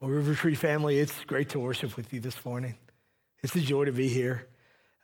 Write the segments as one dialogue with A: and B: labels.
A: Well, River Tree family, it's great to worship with you this morning. It's a joy to be here.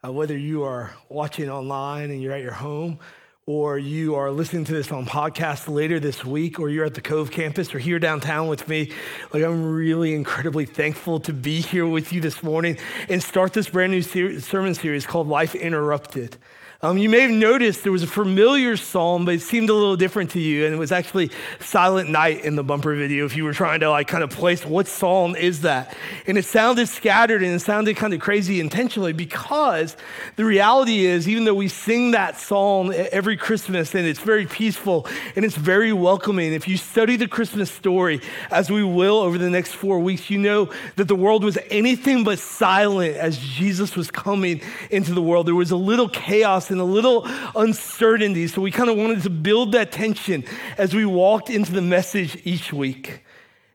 A: Uh, whether you are watching online and you're at your home, or you are listening to this on podcast later this week, or you're at the Cove campus or here downtown with me, like I'm really incredibly thankful to be here with you this morning and start this brand new ser- sermon series called Life Interrupted. Um, you may have noticed there was a familiar psalm, but it seemed a little different to you. And it was actually Silent Night in the bumper video if you were trying to like kind of place what psalm is that. And it sounded scattered and it sounded kind of crazy intentionally because the reality is, even though we sing that psalm every Christmas and it's very peaceful and it's very welcoming, if you study the Christmas story, as we will over the next four weeks, you know that the world was anything but silent as Jesus was coming into the world. There was a little chaos and a little uncertainty. So we kind of wanted to build that tension as we walked into the message each week.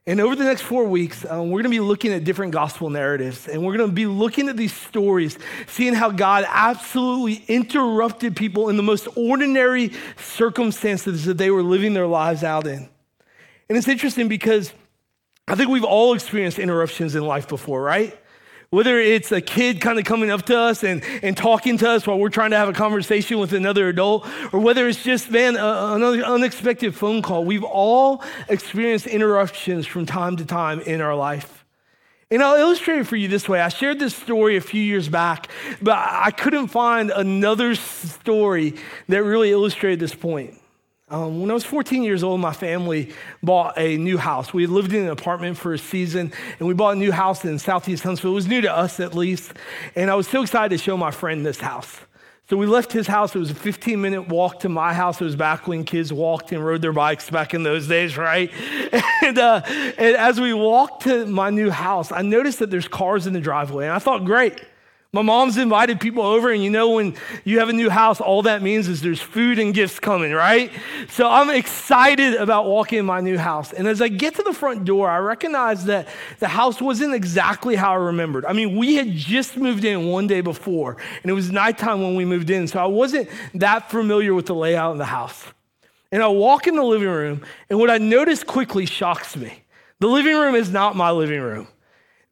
A: And over the next four weeks, um, we're going to be looking at different gospel narratives. And we're going to be looking at these stories, seeing how God absolutely interrupted people in the most ordinary circumstances that they were living their lives out in. And it's interesting because I think we've all experienced interruptions in life before, right? Whether it's a kid kind of coming up to us and, and talking to us while we're trying to have a conversation with another adult, or whether it's just, man, an unexpected phone call, we've all experienced interruptions from time to time in our life. And I'll illustrate it for you this way. I shared this story a few years back, but I couldn't find another story that really illustrated this point. Um, when I was 14 years old, my family bought a new house. We lived in an apartment for a season, and we bought a new house in Southeast Huntsville. It was new to us, at least. And I was so excited to show my friend this house. So we left his house. It was a 15 minute walk to my house. It was back when kids walked and rode their bikes back in those days, right? And, uh, and as we walked to my new house, I noticed that there's cars in the driveway. And I thought, great. My mom's invited people over, and you know, when you have a new house, all that means is there's food and gifts coming, right? So I'm excited about walking in my new house. And as I get to the front door, I recognize that the house wasn't exactly how I remembered. I mean, we had just moved in one day before, and it was nighttime when we moved in, so I wasn't that familiar with the layout of the house. And I walk in the living room, and what I notice quickly shocks me. The living room is not my living room.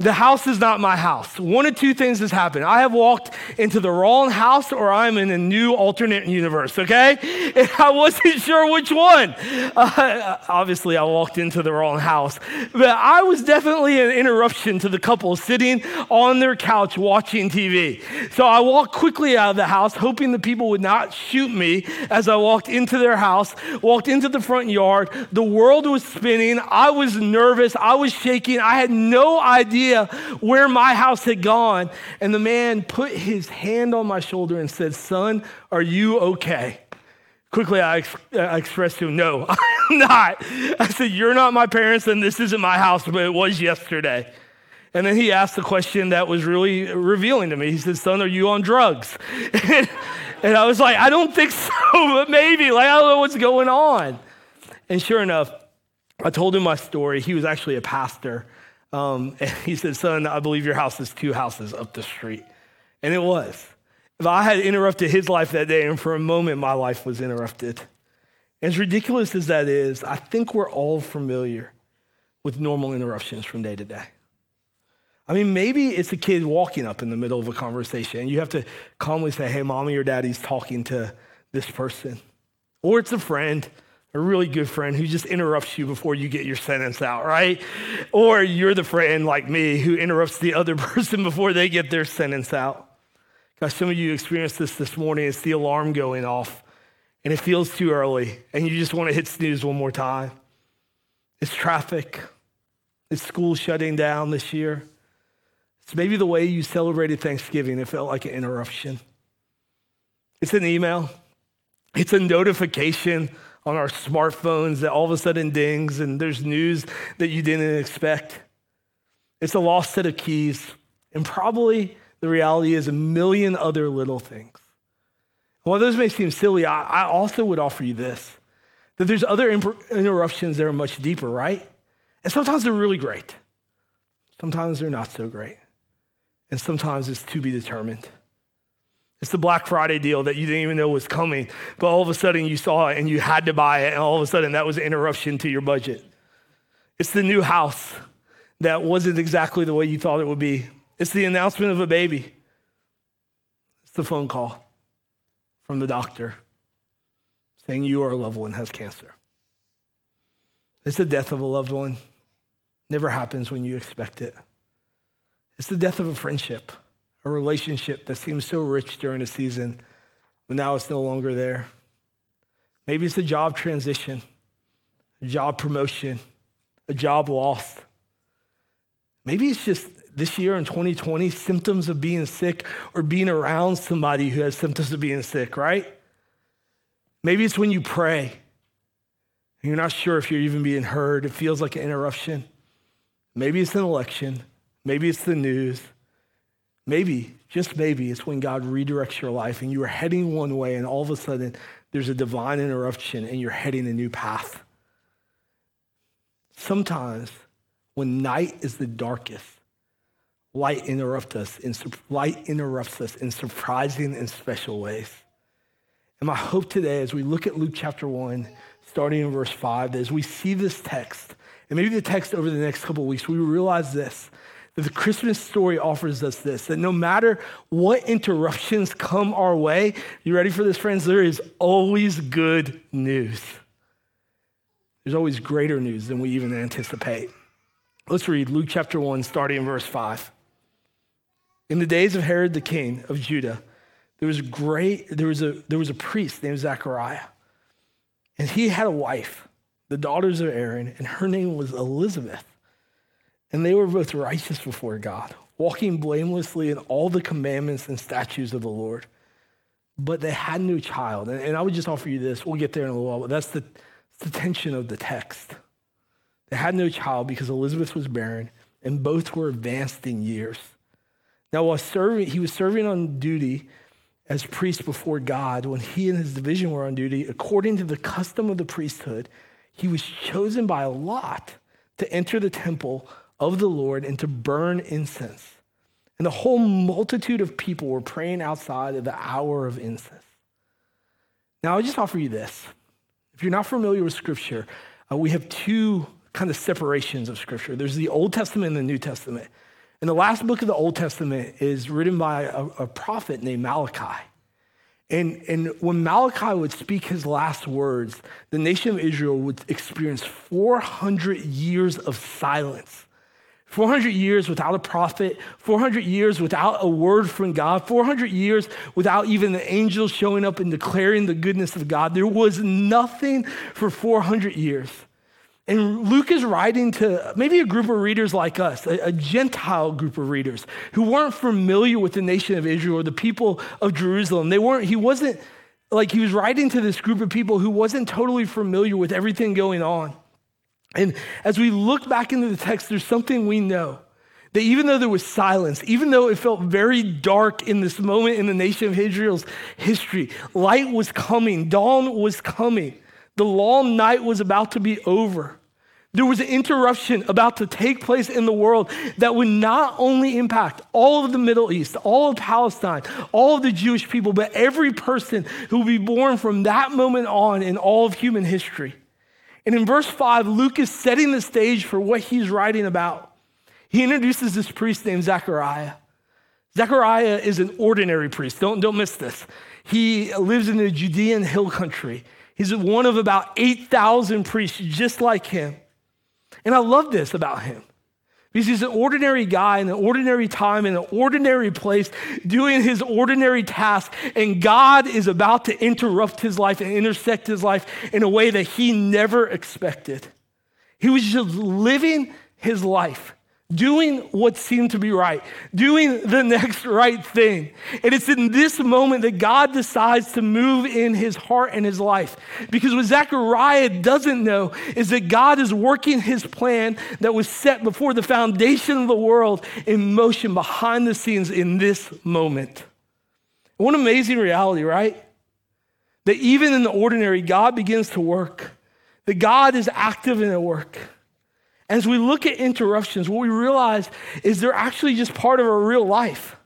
A: The house is not my house. One of two things has happened. I have walked into the wrong house or I'm in a new alternate universe, okay? And I wasn't sure which one. Uh, obviously, I walked into the wrong house, but I was definitely an interruption to the couple sitting on their couch watching TV. So I walked quickly out of the house, hoping the people would not shoot me as I walked into their house, walked into the front yard. The world was spinning. I was nervous. I was shaking. I had no idea idea where my house had gone. And the man put his hand on my shoulder and said, Son, are you okay? Quickly, I, ex- I expressed to him, No, I'm not. I said, You're not my parents, and this isn't my house, but it was yesterday. And then he asked the question that was really revealing to me. He said, Son, are you on drugs? and, and I was like, I don't think so, but maybe. Like, I don't know what's going on. And sure enough, I told him my story. He was actually a pastor. Um, and he said, Son, I believe your house is two houses up the street. And it was. If I had interrupted his life that day, and for a moment my life was interrupted. As ridiculous as that is, I think we're all familiar with normal interruptions from day to day. I mean, maybe it's a kid walking up in the middle of a conversation, and you have to calmly say, Hey, mommy or daddy's talking to this person. Or it's a friend a really good friend who just interrupts you before you get your sentence out, right? Or you're the friend like me who interrupts the other person before they get their sentence out. Gosh, some of you experienced this this morning. It's the alarm going off and it feels too early and you just want to hit snooze one more time. It's traffic. It's school shutting down this year. It's maybe the way you celebrated Thanksgiving. It felt like an interruption. It's an email. It's a notification on our smartphones that all of a sudden dings and there's news that you didn't expect. It's a lost set of keys. And probably the reality is a million other little things. While those may seem silly, I, I also would offer you this that there's other imp- interruptions that are much deeper, right? And sometimes they're really great, sometimes they're not so great, and sometimes it's to be determined. It's the Black Friday deal that you didn't even know was coming, but all of a sudden you saw it and you had to buy it, and all of a sudden that was an interruption to your budget. It's the new house that wasn't exactly the way you thought it would be. It's the announcement of a baby. It's the phone call from the doctor saying your loved one has cancer. It's the death of a loved one. Never happens when you expect it. It's the death of a friendship, a relationship that seems so rich during a season, but now it's no longer there. Maybe it's a job transition, a job promotion, a job loss. Maybe it's just this year in 2020 symptoms of being sick or being around somebody who has symptoms of being sick, right? Maybe it's when you pray and you're not sure if you're even being heard. It feels like an interruption. Maybe it's an election. Maybe it's the news. Maybe, just maybe, it's when God redirects your life and you are heading one way and all of a sudden there's a divine interruption and you're heading a new path. Sometimes when night is the darkest, light interrupts us in, light interrupts us in surprising and special ways. And my hope today as we look at Luke chapter 1, starting in verse 5, that as we see this text, and maybe the text over the next couple weeks, we realize this the Christmas story offers us this that no matter what interruptions come our way, you ready for this, friends? There is always good news. There's always greater news than we even anticipate. Let's read Luke chapter 1, starting in verse 5. In the days of Herod the king of Judah, there was, a great, there, was a, there was a priest named Zechariah. And he had a wife, the daughters of Aaron, and her name was Elizabeth. And they were both righteous before God, walking blamelessly in all the commandments and statutes of the Lord. But they had no child. And, and I would just offer you this. We'll get there in a little while, but that's the, the tension of the text. They had no child because Elizabeth was barren, and both were advanced in years. Now, while serving, he was serving on duty as priest before God, when he and his division were on duty, according to the custom of the priesthood, he was chosen by a lot to enter the temple of the Lord and to burn incense. And the whole multitude of people were praying outside at the hour of incense. Now, I'll just offer you this. If you're not familiar with Scripture, uh, we have two kind of separations of Scripture there's the Old Testament and the New Testament. And the last book of the Old Testament is written by a, a prophet named Malachi. And, and when Malachi would speak his last words, the nation of Israel would experience 400 years of silence. 400 years without a prophet, 400 years without a word from God, 400 years without even the angels showing up and declaring the goodness of God. There was nothing for 400 years. And Luke is writing to maybe a group of readers like us, a, a, Gentile group of readers who weren't familiar with the nation of Israel or the people of Jerusalem. They weren't, he wasn't like he was writing to this group of people who wasn't totally familiar with everything going on. And as we look back into the text, there's something we know that even though there was silence, even though it felt very dark in this moment in the nation of Israel's history, light was coming, dawn was coming. The long night was about to be over. There was an interruption about to take place in the world that would not only impact all of the Middle East, all of Palestine, all of the Jewish people, but every person who would be born from that moment on in all of human history. And in verse 5, Luke is setting the stage for what he's writing about. He introduces this priest named Zechariah. Zechariah is an ordinary priest. Don't, don't miss this. He lives in the Judean hill country. He's one of about 8,000 priests just like him. And I love this about him. Because he's an ordinary guy in an ordinary time, in an ordinary place, doing his ordinary task. And God is about to interrupt his life and intersect his life in a way that he never expected. He was just living his life doing what seemed to be right, doing the next right thing. And it's in this moment that God decides to move in his heart and his life. Because what Zechariah doesn't know is that God is working his plan that was set before the foundation of the world in motion behind the scenes in this moment. What an amazing reality, right? That even in the ordinary, God begins to work, that God is active in the work. As we look at interruptions, what we realize is they're actually just part of our real life.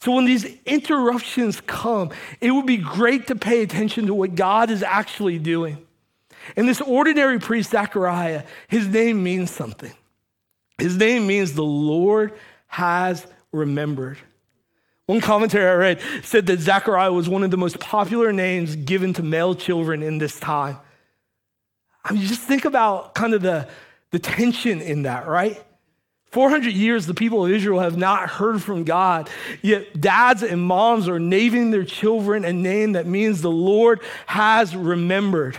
A: So when these interruptions come, it would be great to pay attention to what God is actually doing. And this ordinary priest, Zechariah, his name means something. His name means the Lord has remembered. One commentary I read said that Zechariah was one of the most popular names given to male children in this time. I mean, just think about kind of the, the tension in that, right? 400 years, the people of Israel have not heard from God, yet dads and moms are naming their children a name that means the Lord has remembered.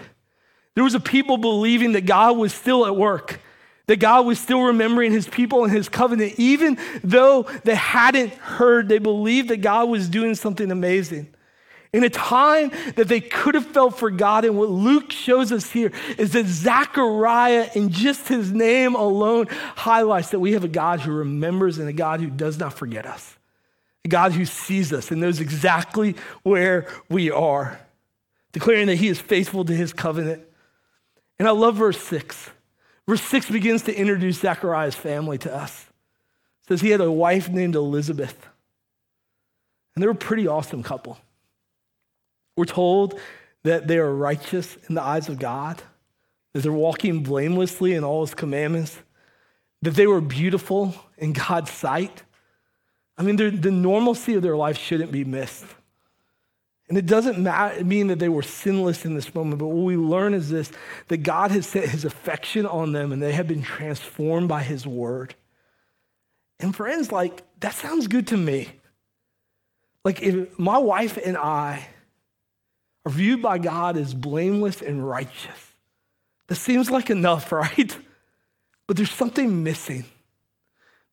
A: There was a people believing that God was still at work, that God was still remembering his people and his covenant, even though they hadn't heard, they believed that God was doing something amazing. In a time that they could have felt forgotten, what Luke shows us here is that Zechariah, in just his name alone, highlights that we have a God who remembers and a God who does not forget us, a God who sees us and knows exactly where we are, declaring that he is faithful to his covenant. And I love verse six. Verse six begins to introduce Zechariah's family to us. It says he had a wife named Elizabeth, and they were a pretty awesome couple. We're told that they are righteous in the eyes of God, that they're walking blamelessly in all his commandments, that they were beautiful in God's sight. I mean, the normalcy of their life shouldn't be missed. And it doesn't matter, mean that they were sinless in this moment, but what we learn is this that God has set his affection on them and they have been transformed by his word. And friends, like, that sounds good to me. Like, if my wife and I are viewed by God as blameless and righteous. That seems like enough, right? But there's something missing.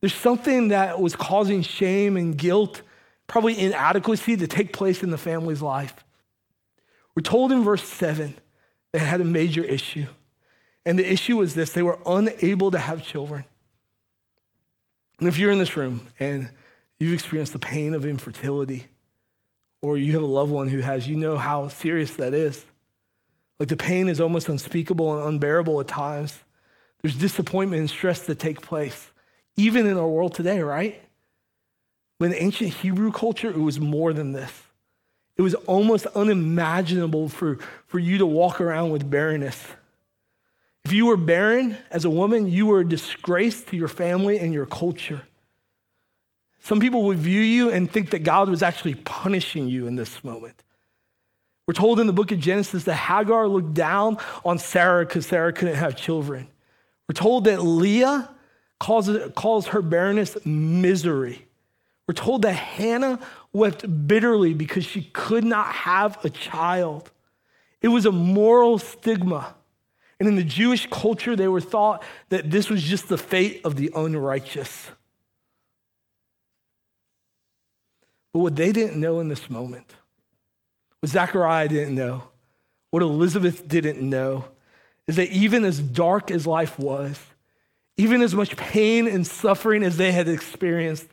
A: There's something that was causing shame and guilt, probably inadequacy to take place in the family's life. We're told in verse 7 they had a major issue. And the issue was this they were unable to have children. And if you're in this room and you've experienced the pain of infertility, or you have a loved one who has, you know how serious that is. Like the pain is almost unspeakable and unbearable at times. There's disappointment and stress that take place, even in our world today, right? But in ancient Hebrew culture, it was more than this. It was almost unimaginable for, for you to walk around with barrenness. If you were barren as a woman, you were a disgrace to your family and your culture. Some people would view you and think that God was actually punishing you in this moment. We're told in the book of Genesis that Hagar looked down on Sarah because Sarah couldn't have children. We're told that Leah calls, calls her barrenness misery. We're told that Hannah wept bitterly because she could not have a child. It was a moral stigma. And in the Jewish culture, they were thought that this was just the fate of the unrighteous. But what they didn't know in this moment, what Zechariah didn't know, what Elizabeth didn't know, is that even as dark as life was, even as much pain and suffering as they had experienced,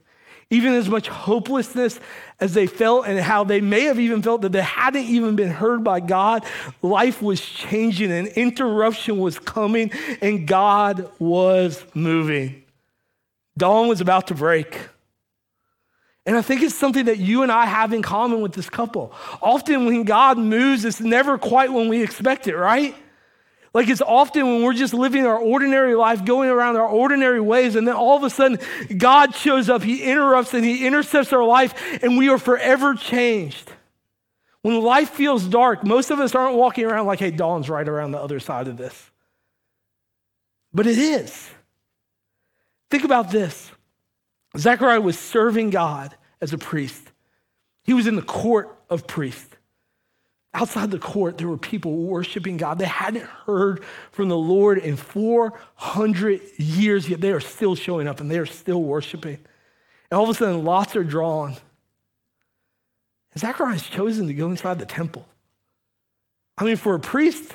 A: even as much hopelessness as they felt, and how they may have even felt that they hadn't even been heard by God, life was changing, and interruption was coming, and God was moving. Dawn was about to break. And I think it's something that you and I have in common with this couple. Often when God moves, it's never quite when we expect it, right? Like it's often when we're just living our ordinary life, going around our ordinary ways, and then all of a sudden God shows up, He interrupts and He intercepts our life, and we are forever changed. When life feels dark, most of us aren't walking around like, hey, dawn's right around the other side of this. But it is. Think about this. Zechariah was serving God as a priest. He was in the court of priests. Outside the court, there were people worshiping God. They hadn't heard from the Lord in 400 years, yet they are still showing up and they are still worshiping. And all of a sudden, lots are drawn. And Zechariah is chosen to go inside the temple. I mean, for a priest,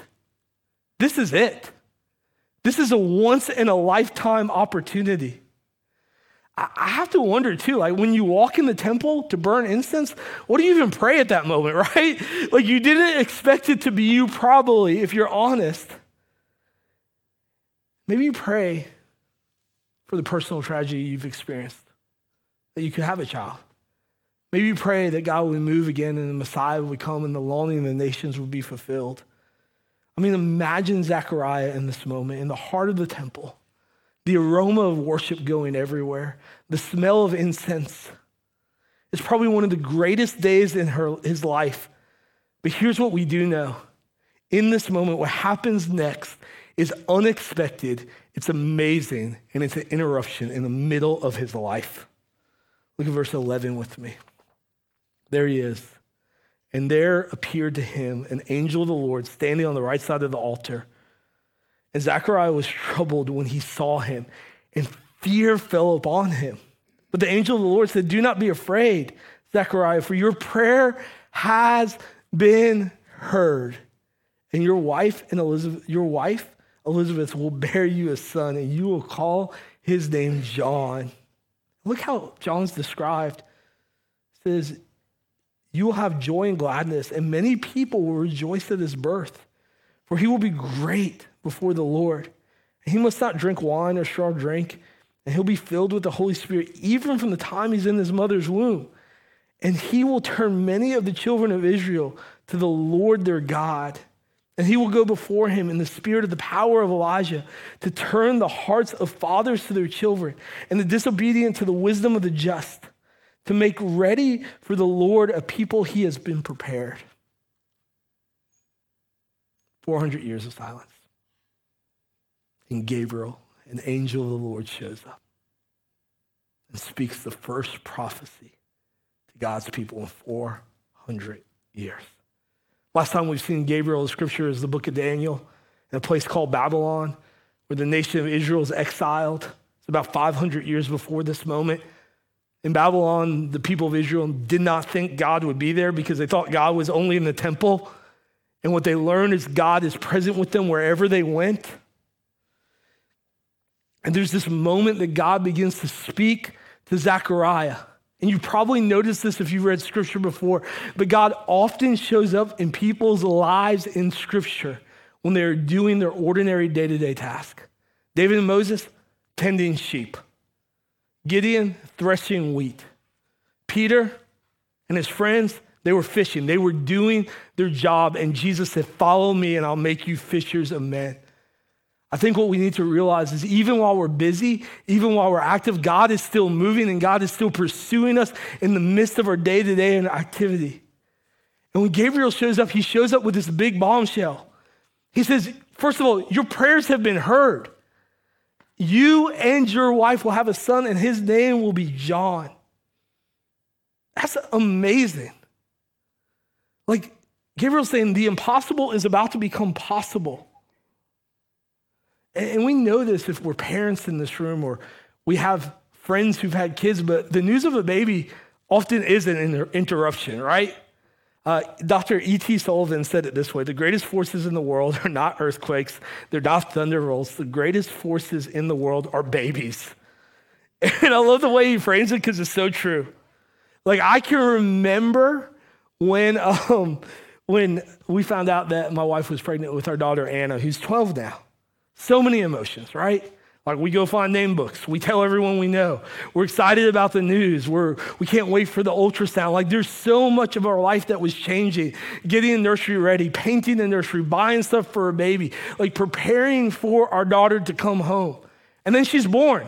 A: this is it. This is a once in a lifetime opportunity. I have to wonder too, like when you walk in the temple to burn incense, what do you even pray at that moment, right? Like you didn't expect it to be you, probably, if you're honest. Maybe you pray for the personal tragedy you've experienced, that you could have a child. Maybe you pray that God would move again and the Messiah would come and the longing of the nations would be fulfilled. I mean, imagine Zechariah in this moment, in the heart of the temple the aroma of worship going everywhere, the smell of incense. It's probably one of the greatest days in her, his life. But here's what we do know in this moment, what happens next is unexpected, it's amazing, and it's an interruption in the middle of his life. Look at verse 11 with me. There he is. And there appeared to him an angel of the Lord standing on the right side of the altar. And Zechariah was troubled when he saw him, and fear fell upon him. But the angel of the Lord said, Do not be afraid, Zechariah, for your prayer has been heard. And your wife and Elizabeth, your wife, Elizabeth, will bear you a son, and you will call his name John. Look how John's described. It says, You will have joy and gladness, and many people will rejoice at his birth, for he will be great before the Lord. He must not drink wine or strong drink, and he'll be filled with the Holy Spirit even from the time he's in his mother's womb. And he will turn many of the children of Israel to the Lord their God. And he will go before him in the spirit of the power of Elijah to turn the hearts of fathers to their children and the disobedient to the wisdom of the just, to make ready for the Lord a people he has been prepared. 400 years of silence. And Gabriel, an angel of the Lord, shows up and speaks the first prophecy to God's people in 400 years. Last time we've seen Gabriel in scripture is the book of Daniel in a place called Babylon, where the nation of Israel is exiled. It's about 500 years before this moment. In Babylon, the people of Israel did not think God would be there because they thought God was only in the temple. And what they learned is God is present with them wherever they went. And there's this moment that God begins to speak to Zechariah. And you probably noticed this if you've read scripture before, but God often shows up in people's lives in scripture when they're doing their ordinary day to day task. David and Moses, tending sheep. Gideon, threshing wheat. Peter and his friends, they were fishing. They were doing their job. And Jesus said, Follow me, and I'll make you fishers of men. I think what we need to realize is even while we're busy, even while we're active, God is still moving and God is still pursuing us in the midst of our day to day activity. And when Gabriel shows up, he shows up with this big bombshell. He says, First of all, your prayers have been heard. You and your wife will have a son, and his name will be John. That's amazing. Like Gabriel's saying, the impossible is about to become possible. And we know this if we're parents in this room or we have friends who've had kids, but the news of a baby often is an inter- interruption, right? Uh, Dr. E.T. Sullivan said it this way The greatest forces in the world are not earthquakes, they're not thunder rolls. The greatest forces in the world are babies. And I love the way he frames it because it's so true. Like, I can remember when, um, when we found out that my wife was pregnant with our daughter Anna, who's 12 now. So many emotions, right? Like we go find name books. We tell everyone we know. We're excited about the news. We're, we can't wait for the ultrasound. Like there's so much of our life that was changing. Getting the nursery ready, painting the nursery, buying stuff for a baby, like preparing for our daughter to come home. And then she's born.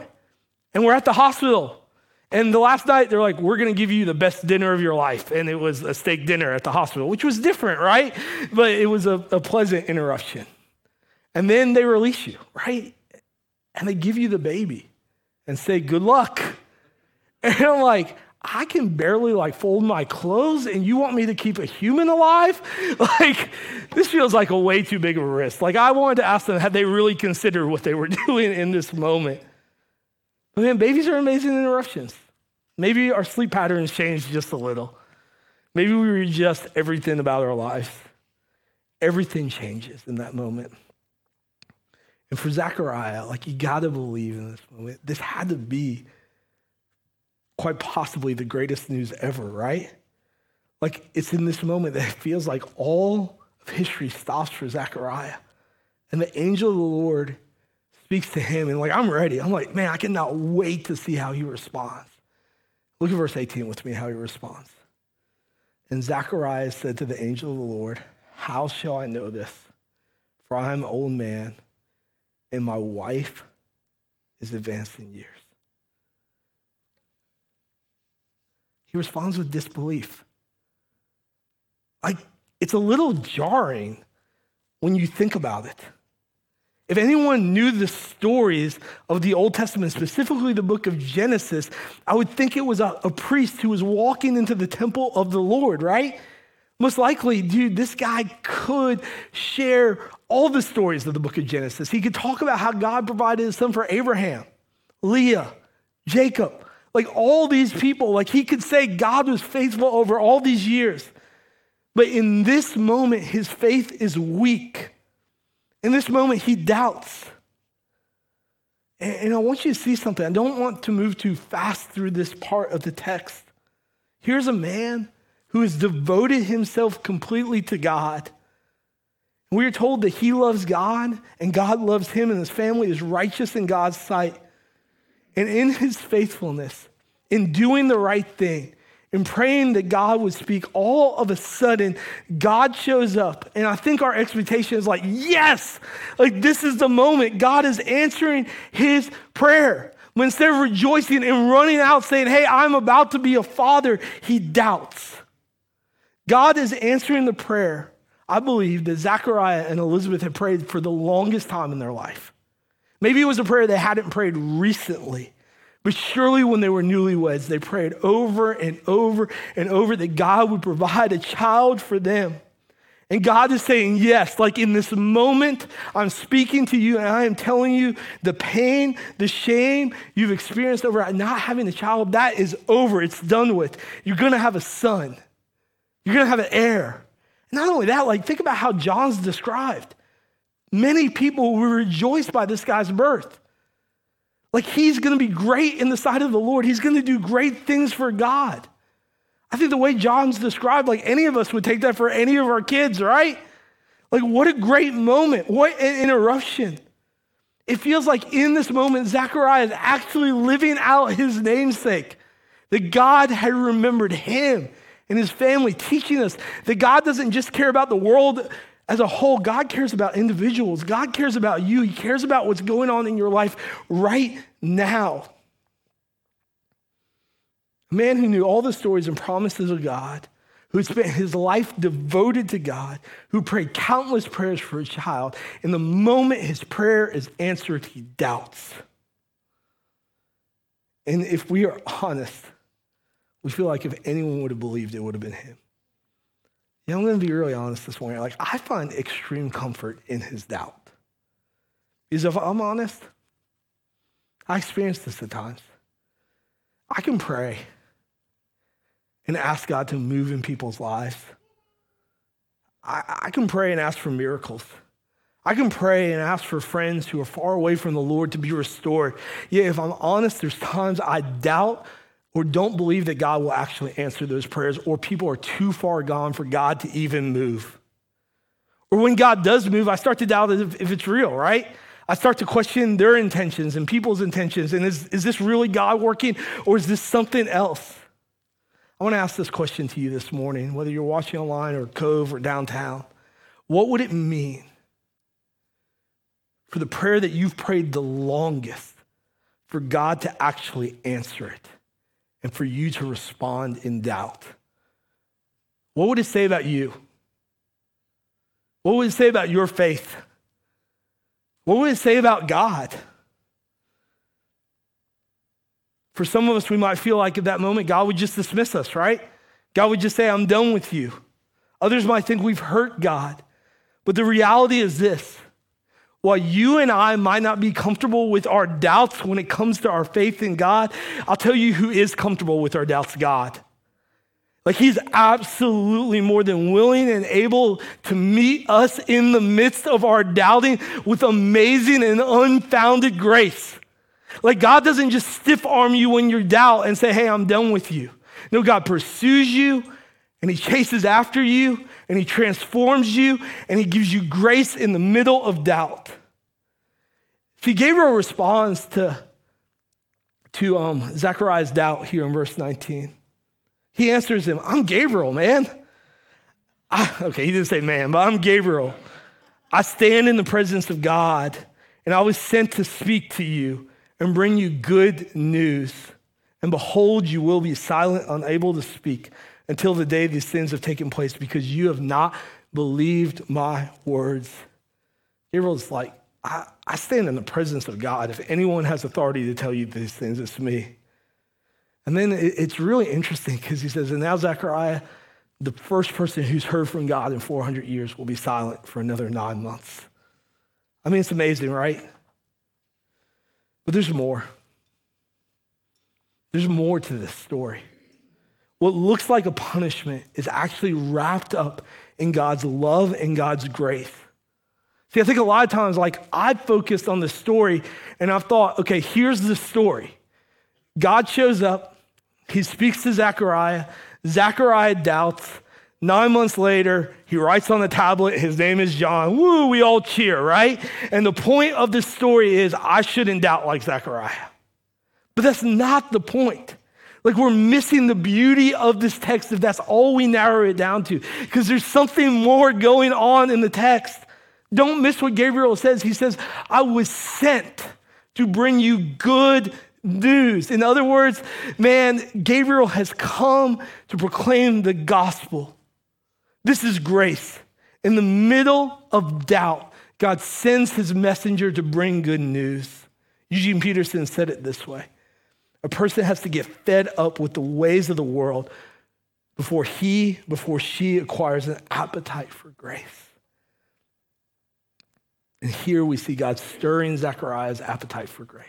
A: And we're at the hospital. And the last night, they're like, we're going to give you the best dinner of your life. And it was a steak dinner at the hospital, which was different, right? But it was a, a pleasant interruption. And then they release you, right? And they give you the baby and say, good luck. And I'm like, I can barely like fold my clothes and you want me to keep a human alive? Like, this feels like a way too big of a risk. Like, I wanted to ask them, had they really considered what they were doing in this moment? But man, babies are amazing interruptions. Maybe our sleep patterns changed just a little. Maybe we readjust everything about our lives. Everything changes in that moment. And for Zechariah, like you got to believe in this moment, this had to be quite possibly the greatest news ever, right? Like it's in this moment that it feels like all of history stops for Zechariah. And the angel of the Lord speaks to him, and like, I'm ready. I'm like, man, I cannot wait to see how he responds. Look at verse 18 with me, how he responds. And Zechariah said to the angel of the Lord, How shall I know this? For I am an old man and my wife is advanced in years. He responds with disbelief. Like, it's a little jarring when you think about it. If anyone knew the stories of the Old Testament, specifically the book of Genesis, I would think it was a, a, priest who was walking into the temple of the Lord, right? Most likely, dude, this guy could share all the stories of the book of Genesis. He could talk about how God provided a son for Abraham, Leah, Jacob, like all these people. Like he could say God was faithful over all these years. But in this moment, his faith is weak. In this moment, he doubts. And I want you to see something. I don't want to move too fast through this part of the text. Here's a man who has devoted himself completely to God. We are told that he loves God and God loves him and his family is righteous in God's sight. And in his faithfulness, in doing the right thing, in praying that God would speak, all of a sudden, God shows up. And I think our expectation is like, yes, like this is the moment. God is answering his prayer. But instead of rejoicing and running out saying, hey, I'm about to be a father, he doubts. God is answering the prayer, I believe, that Zachariah and Elizabeth had prayed for the longest time in their life. Maybe it was a prayer they hadn't prayed recently. But surely, when they were newlyweds, they prayed over and over and over that God would provide a child for them. And God is saying, Yes, like in this moment, I'm speaking to you and I am telling you the pain, the shame you've experienced over not having a child, that is over. It's done with. You're going to have a son, you're going to have an heir. Not only that, like think about how John's described. Many people were rejoiced by this guy's birth. Like he's going to be great in the sight of the Lord. He's going to do great things for God. I think the way John's described, like any of us would take that for any of our kids, right? Like, what a great moment. What an interruption. It feels like in this moment, Zechariah is actually living out his namesake. That God had remembered him and his family, teaching us that God doesn't just care about the world as a whole, God cares about individuals. God cares about you. He cares about what's going on in your life right now. A man who knew all the stories and promises of God, who spent his life devoted to God, who prayed countless prayers for a child, in the moment his prayer is answered, he doubts. And if we are honest, we feel like if anyone would have believed, it would have been him. Know, I'm going to be really honest this morning. Like, I find extreme comfort in his doubt. Because if I'm honest, I experience this at times. I can pray and ask God to move in people's lives. I, I can pray and ask for miracles. I can pray and ask for friends who are far away from the Lord to be restored. Yet, if I'm honest, there's times I doubt or don't believe that God will actually answer those prayers, or people are too far gone for God to even move. Or when God does move, I start to doubt if, if it's real, right? I start to question their intentions and people's intentions. And is, is this really God working, or is this something else? I want to ask this question to you this morning, whether you're watching online or Cove or downtown. What would it mean for the prayer that you've prayed the longest for God to actually answer it? And for you to respond in doubt. What would it say about you? What would it say about your faith? What would it say about God? For some of us, we might feel like at that moment, God would just dismiss us, right? God would just say, I'm done with you. Others might think we've hurt God. But the reality is this while you and I might not be comfortable with our doubts when it comes to our faith in God, I'll tell you who is comfortable with our doubts God. Like he's absolutely more than willing and able to meet us in the midst of our doubting with amazing and unfounded grace. Like God doesn't just stiff arm you when you're doubt and say, hey, I'm done with you. No, God pursues you and he chases after you and he transforms you and he gives you grace in the middle of doubt. See, Gabriel responds to, to um, Zechariah's doubt here in verse 19. He answers him, I'm Gabriel, man. I, okay, he didn't say man, but I'm Gabriel. I stand in the presence of God, and I was sent to speak to you and bring you good news. And behold, you will be silent, unable to speak until the day these things have taken place because you have not believed my words. Gabriel's like, I, I stand in the presence of God. If anyone has authority to tell you these things, it's me. And then it's really interesting because he says, and now Zechariah, the first person who's heard from God in 400 years, will be silent for another nine months. I mean, it's amazing, right? But there's more. There's more to this story. What looks like a punishment is actually wrapped up in God's love and God's grace. See, I think a lot of times, like, I've focused on the story and I've thought, okay, here's the story. God shows up, he speaks to Zechariah, Zechariah doubts. Nine months later, he writes on the tablet, his name is John. Woo, we all cheer, right? And the point of this story is I shouldn't doubt like Zechariah. But that's not the point. Like we're missing the beauty of this text if that's all we narrow it down to, because there's something more going on in the text. Don't miss what Gabriel says. He says, I was sent to bring you good news. In other words, man, Gabriel has come to proclaim the gospel. This is grace. In the middle of doubt, God sends his messenger to bring good news. Eugene Peterson said it this way a person has to get fed up with the ways of the world before he, before she acquires an appetite for grace. And here we see God stirring Zechariah's appetite for grace.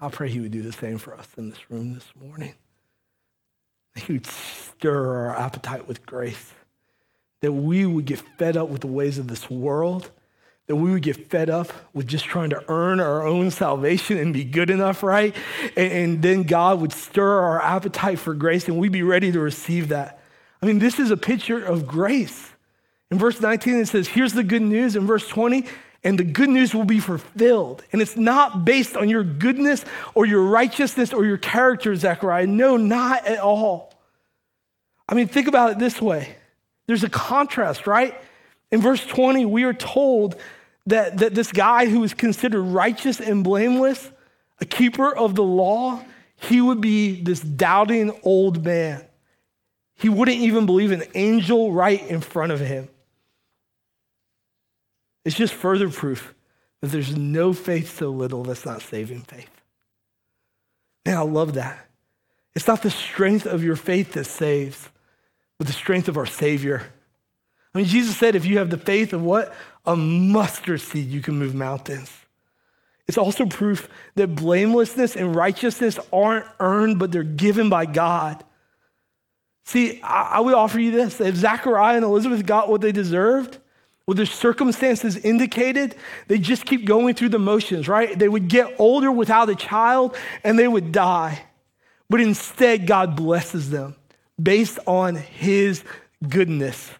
A: I pray he would do the same for us in this room this morning. He would stir our appetite with grace. That we would get fed up with the ways of this world that we would get fed up with just trying to earn our own salvation and be good enough, right? And, and, then God would stir our appetite for grace and we'd be ready to receive that. I mean, this is a picture of grace. In verse 19, it says, Here's the good news. In verse 20, and the good news will be fulfilled. And it's not based on your goodness or your righteousness or your character, Zechariah. No, not at all. I mean, think about it this way there's a contrast, right? In verse 20, we are told that, that this guy who was considered righteous and blameless, a keeper of the law, he would be this doubting old man. He wouldn't even believe an angel right in front of him. It's just further proof that there's no faith so little that's not saving faith. Man, I love that. It's not the strength of your faith that saves, but the strength of our Savior. I mean, Jesus said, if you have the faith of what? A mustard seed, you can move mountains. It's also proof that blamelessness and righteousness aren't earned, but they're given by God. See, I, I would offer you this if Zachariah and Elizabeth got what they deserved, what their circumstances indicated, they just keep going through the motions, right? They would get older without a child and they would die. But instead, God blesses them based on his goodness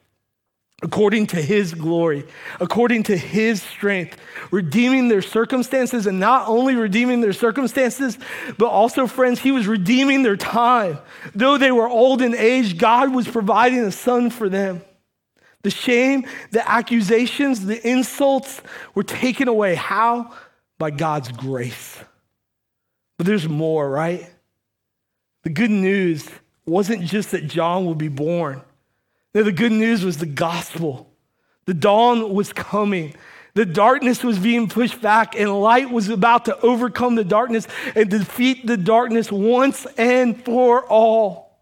A: according to his glory, according to his strength, redeeming their circumstances, and not only redeeming their circumstances, but also, friends, he was redeeming their time. Though they were old in age, God was providing a son for them. The shame, the accusations, the insults were taken away. How? By God's grace. But there's more, right? The good news wasn't just that John would be born. Now, the good news was the gospel. The dawn was coming. The darkness was being pushed back, and light was about to overcome the darkness and defeat the darkness once and for all.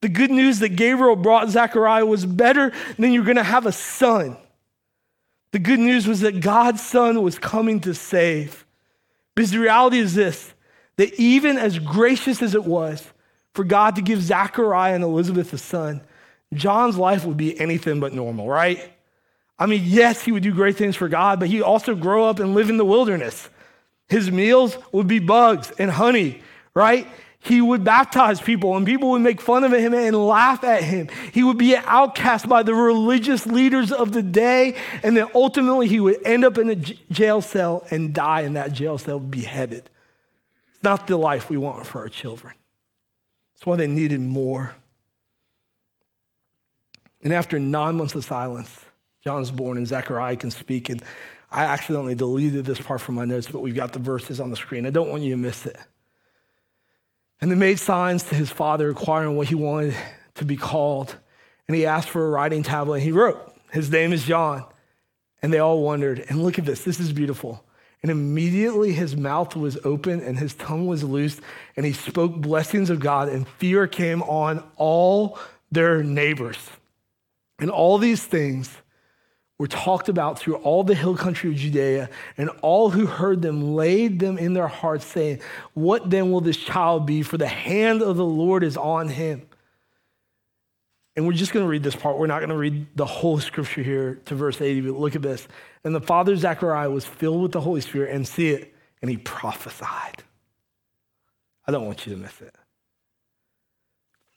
A: The good news that Gabriel brought Zechariah was better than you're going to have a son. The good news was that God's son was coming to save. Because the reality is this that even as gracious as it was for God to give Zechariah and Elizabeth a son, John's life would be anything but normal, right? I mean, yes, he would do great things for God, but he also grow up and live in the wilderness. His meals would be bugs and honey, right? He would baptize people and people would make fun of him and laugh at him. He would be outcast by the religious leaders of the day. And then ultimately he would end up in a jail cell and die in that jail cell beheaded. It's not the life we want for our children. That's why they needed more. And after nine months of silence, John is born and Zechariah can speak. And I accidentally deleted this part from my notes, but we've got the verses on the screen. I don't want you to miss it. And they made signs to his father, inquiring what he wanted to be called. And he asked for a writing tablet, and he wrote, His name is John. And they all wondered. And look at this, this is beautiful. And immediately his mouth was open and his tongue was loosed, and he spoke blessings of God, and fear came on all their neighbors. And all these things were talked about through all the hill country of Judea, and all who heard them laid them in their hearts, saying, What then will this child be? For the hand of the Lord is on him. And we're just going to read this part. We're not going to read the whole scripture here to verse 80, but look at this. And the father Zechariah was filled with the Holy Spirit and see it, and he prophesied. I don't want you to miss it.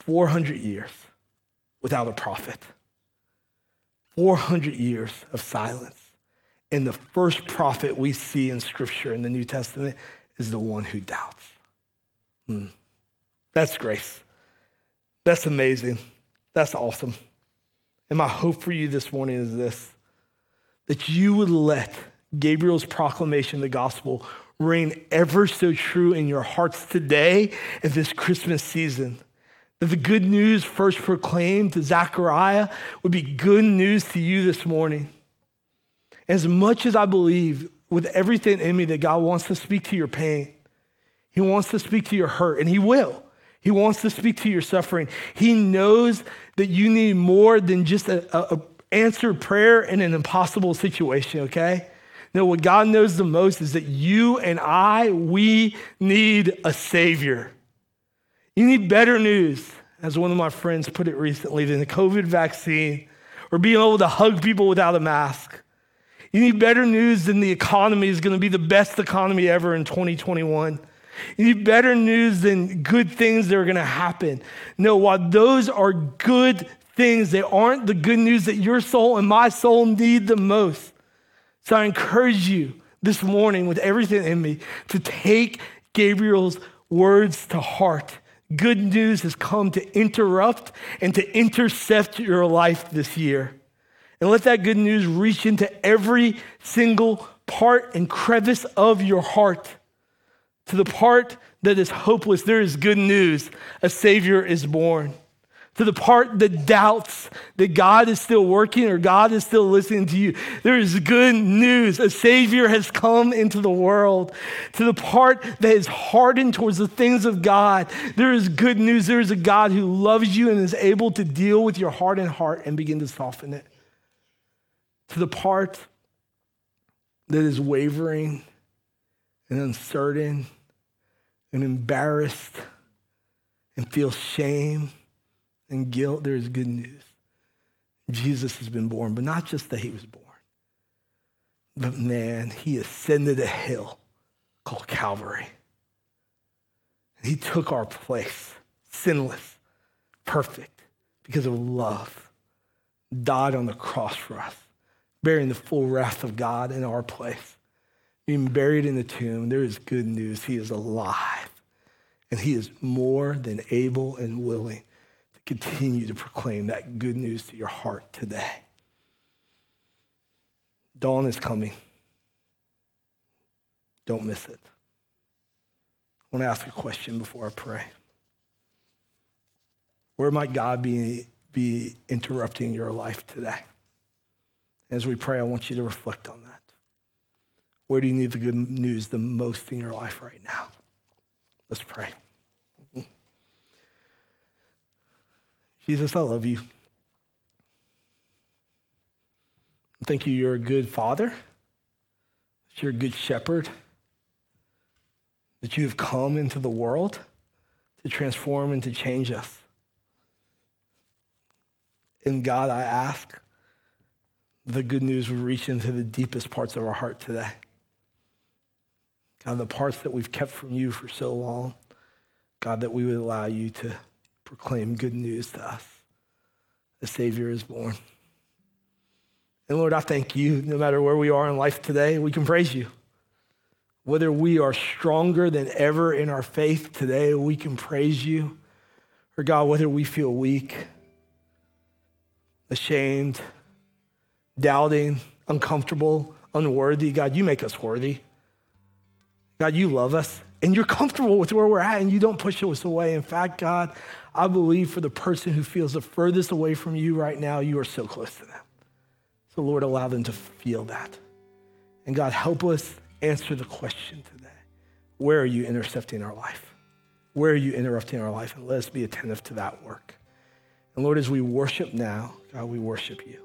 A: 400 years without a prophet, 400 years of silence. And the first prophet we see in scripture in the New Testament is the one who doubts. Hmm. That's grace. That's amazing. That's awesome. And my hope for you this morning is this that you would let Gabriel's proclamation of the gospel reign ever so true in your hearts today and this Christmas season. That the good news first proclaimed to Zechariah would be good news to you this morning. As much as I believe with everything in me that God wants to speak to your pain, He wants to speak to your hurt, and He will. He wants to speak to your suffering. He knows that you need more than just an answered prayer in an impossible situation, okay? No, what God knows the most is that you and I, we need a Savior. You need better news, as one of my friends put it recently, than the COVID vaccine or being able to hug people without a mask. You need better news than the economy is going to be the best economy ever in 2021. You need better news than good things that are going to happen. No, while those are good things, they aren't the good news that your soul and my soul need the most. So I encourage you this morning with everything in me to take Gabriel's words to heart. Good news has come to interrupt and to intercept your life this year. And let that good news reach into every single part and crevice of your heart. To the part that is hopeless, there is good news. A Savior is born. To the part that doubts that God is still working or God is still listening to you, there is good news. A Savior has come into the world. To the part that is hardened towards the things of God, there is good news. There is a God who loves you and is able to deal with your hardened heart and begin to soften it. To the part that is wavering and uncertain and embarrassed and feels shame and guilt, there is good news. Jesus has been born, but not just that he was born, but man, he ascended a hill called Calvary. He took our place, sinless, perfect, because of love, died on the cross for us, bearing the full wrath of God in our place being buried in the tomb, there is good news. He is alive. And he is more than able and willing continue to proclaim that good news to your heart today. Dawn is coming. Don't miss it. I want to ask a question before I pray. Where might God be, be interrupting your life today? As we pray, I want you to reflect on that. Where do you need the good news the most in your life right now? Let's pray. Jesus, I love you. Thank you, you're a good father, that you're a good shepherd, that you have come into the world to transform and to change us. And God, I ask the good news would reach into the deepest parts of our heart today. God, the parts that we've kept from you for so long, God, that we would allow you to proclaim good news to us. The Savior is born. And Lord, I thank you, no matter where we are in life today, we can praise you. Whether we are stronger than ever in our faith today, we can praise you. Or God, whether we feel weak, ashamed, doubting, uncomfortable, unworthy. God, you make us worthy. God, you love us and you're comfortable with where we're at and you don't push us away. In fact, God, I believe for the person who feels the furthest away from you right now, you are so close to them. So, Lord, allow them to feel that. And God, help us answer the question today where are you intercepting our life? Where are you interrupting our life? And let us be attentive to that work. And Lord, as we worship now, God, we worship you.